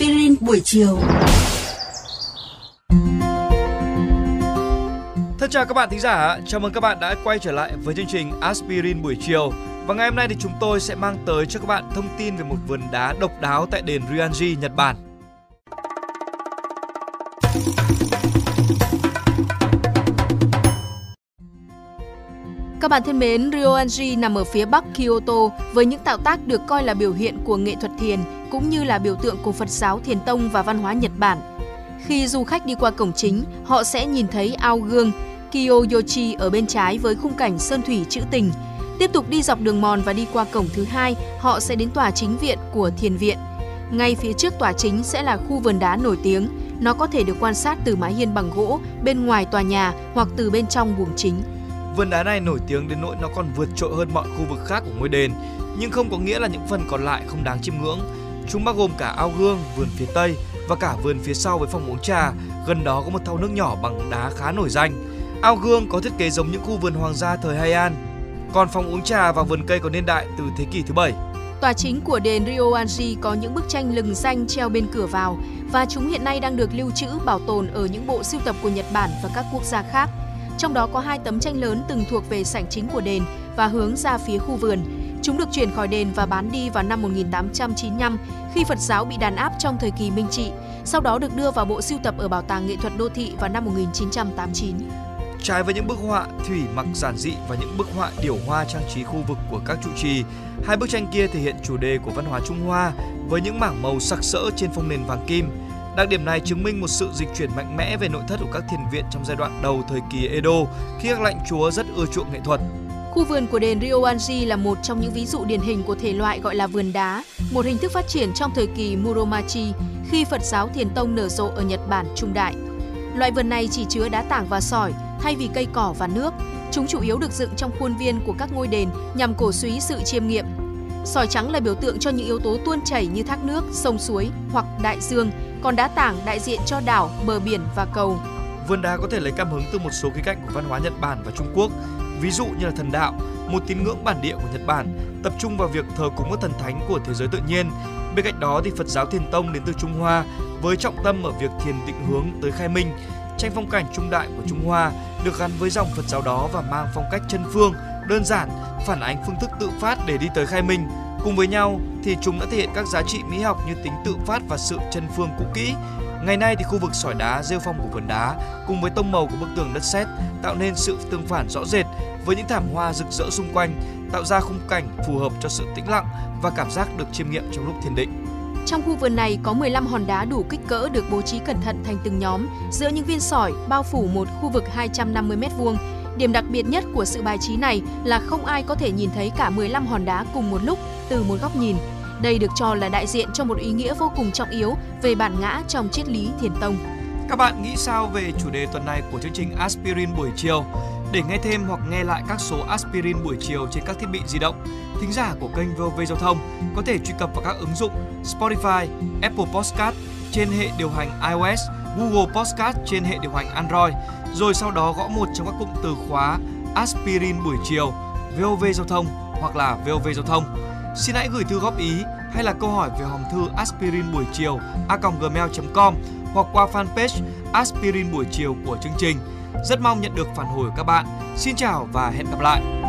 aspirin buổi chiều. Thân chào các bạn thính giả, chào mừng các bạn đã quay trở lại với chương trình Aspirin buổi chiều. Và ngày hôm nay thì chúng tôi sẽ mang tới cho các bạn thông tin về một vườn đá độc đáo tại đền Ryoanji, Nhật Bản. Các bạn thân mến, Ryoanji nằm ở phía bắc Kyoto với những tạo tác được coi là biểu hiện của nghệ thuật thiền cũng như là biểu tượng của Phật giáo Thiền Tông và văn hóa Nhật Bản. Khi du khách đi qua cổng chính, họ sẽ nhìn thấy ao gương Kiyoyochi ở bên trái với khung cảnh sơn thủy trữ tình. Tiếp tục đi dọc đường mòn và đi qua cổng thứ hai, họ sẽ đến tòa chính viện của thiền viện. Ngay phía trước tòa chính sẽ là khu vườn đá nổi tiếng. Nó có thể được quan sát từ mái hiên bằng gỗ bên ngoài tòa nhà hoặc từ bên trong buồng chính. Vườn đá này nổi tiếng đến nỗi nó còn vượt trội hơn mọi khu vực khác của ngôi đền, nhưng không có nghĩa là những phần còn lại không đáng chiêm ngưỡng. Chúng bao gồm cả ao gương, vườn phía tây và cả vườn phía sau với phòng uống trà. Gần đó có một thau nước nhỏ bằng đá khá nổi danh. Ao gương có thiết kế giống những khu vườn hoàng gia thời Heian, còn phòng uống trà và vườn cây có niên đại từ thế kỷ thứ bảy. Tòa chính của đền Ryoanji có những bức tranh lừng danh treo bên cửa vào và chúng hiện nay đang được lưu trữ bảo tồn ở những bộ sưu tập của Nhật Bản và các quốc gia khác. Trong đó có hai tấm tranh lớn từng thuộc về sảnh chính của đền và hướng ra phía khu vườn. Chúng được chuyển khỏi đền và bán đi vào năm 1895 khi Phật giáo bị đàn áp trong thời kỳ Minh Trị, sau đó được đưa vào bộ sưu tập ở Bảo tàng Nghệ thuật Đô thị vào năm 1989. Trái với những bức họa thủy mặc giản dị và những bức họa điểu hoa trang trí khu vực của các trụ trì, hai bức tranh kia thể hiện chủ đề của văn hóa Trung Hoa với những mảng màu sặc sỡ trên phông nền vàng kim. Đặc điểm này chứng minh một sự dịch chuyển mạnh mẽ về nội thất của các thiền viện trong giai đoạn đầu thời kỳ Edo khi các lãnh chúa rất ưa chuộng nghệ thuật. Khu vườn của đền Ryoanji là một trong những ví dụ điển hình của thể loại gọi là vườn đá, một hình thức phát triển trong thời kỳ Muromachi khi Phật giáo Thiền Tông nở rộ ở Nhật Bản trung đại. Loại vườn này chỉ chứa đá tảng và sỏi thay vì cây cỏ và nước. Chúng chủ yếu được dựng trong khuôn viên của các ngôi đền nhằm cổ suý sự chiêm nghiệm. Sỏi trắng là biểu tượng cho những yếu tố tuôn chảy như thác nước, sông suối hoặc đại dương, còn đá tảng đại diện cho đảo, bờ biển và cầu. Vườn đá có thể lấy cảm hứng từ một số khía cạnh của văn hóa Nhật Bản và Trung Quốc, ví dụ như là thần đạo, một tín ngưỡng bản địa của Nhật Bản, tập trung vào việc thờ cúng các thần thánh của thế giới tự nhiên. Bên cạnh đó thì Phật giáo Thiền Tông đến từ Trung Hoa với trọng tâm ở việc thiền định hướng tới khai minh. Tranh phong cảnh trung đại của Trung Hoa được gắn với dòng Phật giáo đó và mang phong cách chân phương, đơn giản, phản ánh phương thức tự phát để đi tới khai minh. Cùng với nhau thì chúng đã thể hiện các giá trị mỹ học như tính tự phát và sự chân phương cũ kỹ. Ngày nay thì khu vực sỏi đá rêu phong của vườn đá cùng với tông màu của bức tường đất sét tạo nên sự tương phản rõ rệt với những thảm hoa rực rỡ xung quanh, tạo ra khung cảnh phù hợp cho sự tĩnh lặng và cảm giác được chiêm nghiệm trong lúc thiền định. Trong khu vườn này có 15 hòn đá đủ kích cỡ được bố trí cẩn thận thành từng nhóm giữa những viên sỏi bao phủ một khu vực 250 m2. Điểm đặc biệt nhất của sự bài trí này là không ai có thể nhìn thấy cả 15 hòn đá cùng một lúc từ một góc nhìn. Đây được cho là đại diện cho một ý nghĩa vô cùng trọng yếu về bản ngã trong triết lý thiền tông. Các bạn nghĩ sao về chủ đề tuần này của chương trình Aspirin buổi chiều? Để nghe thêm hoặc nghe lại các số Aspirin buổi chiều trên các thiết bị di động, thính giả của kênh VOV Giao thông có thể truy cập vào các ứng dụng Spotify, Apple Podcast trên hệ điều hành iOS, Google Podcast trên hệ điều hành Android, rồi sau đó gõ một trong các cụm từ khóa Aspirin buổi chiều, VOV Giao thông hoặc là VOV Giao thông. Xin hãy gửi thư góp ý hay là câu hỏi về hòm thư aspirin buổi chiều a.gmail.com hoặc qua fanpage Aspirin buổi chiều của chương trình. Rất mong nhận được phản hồi của các bạn. Xin chào và hẹn gặp lại!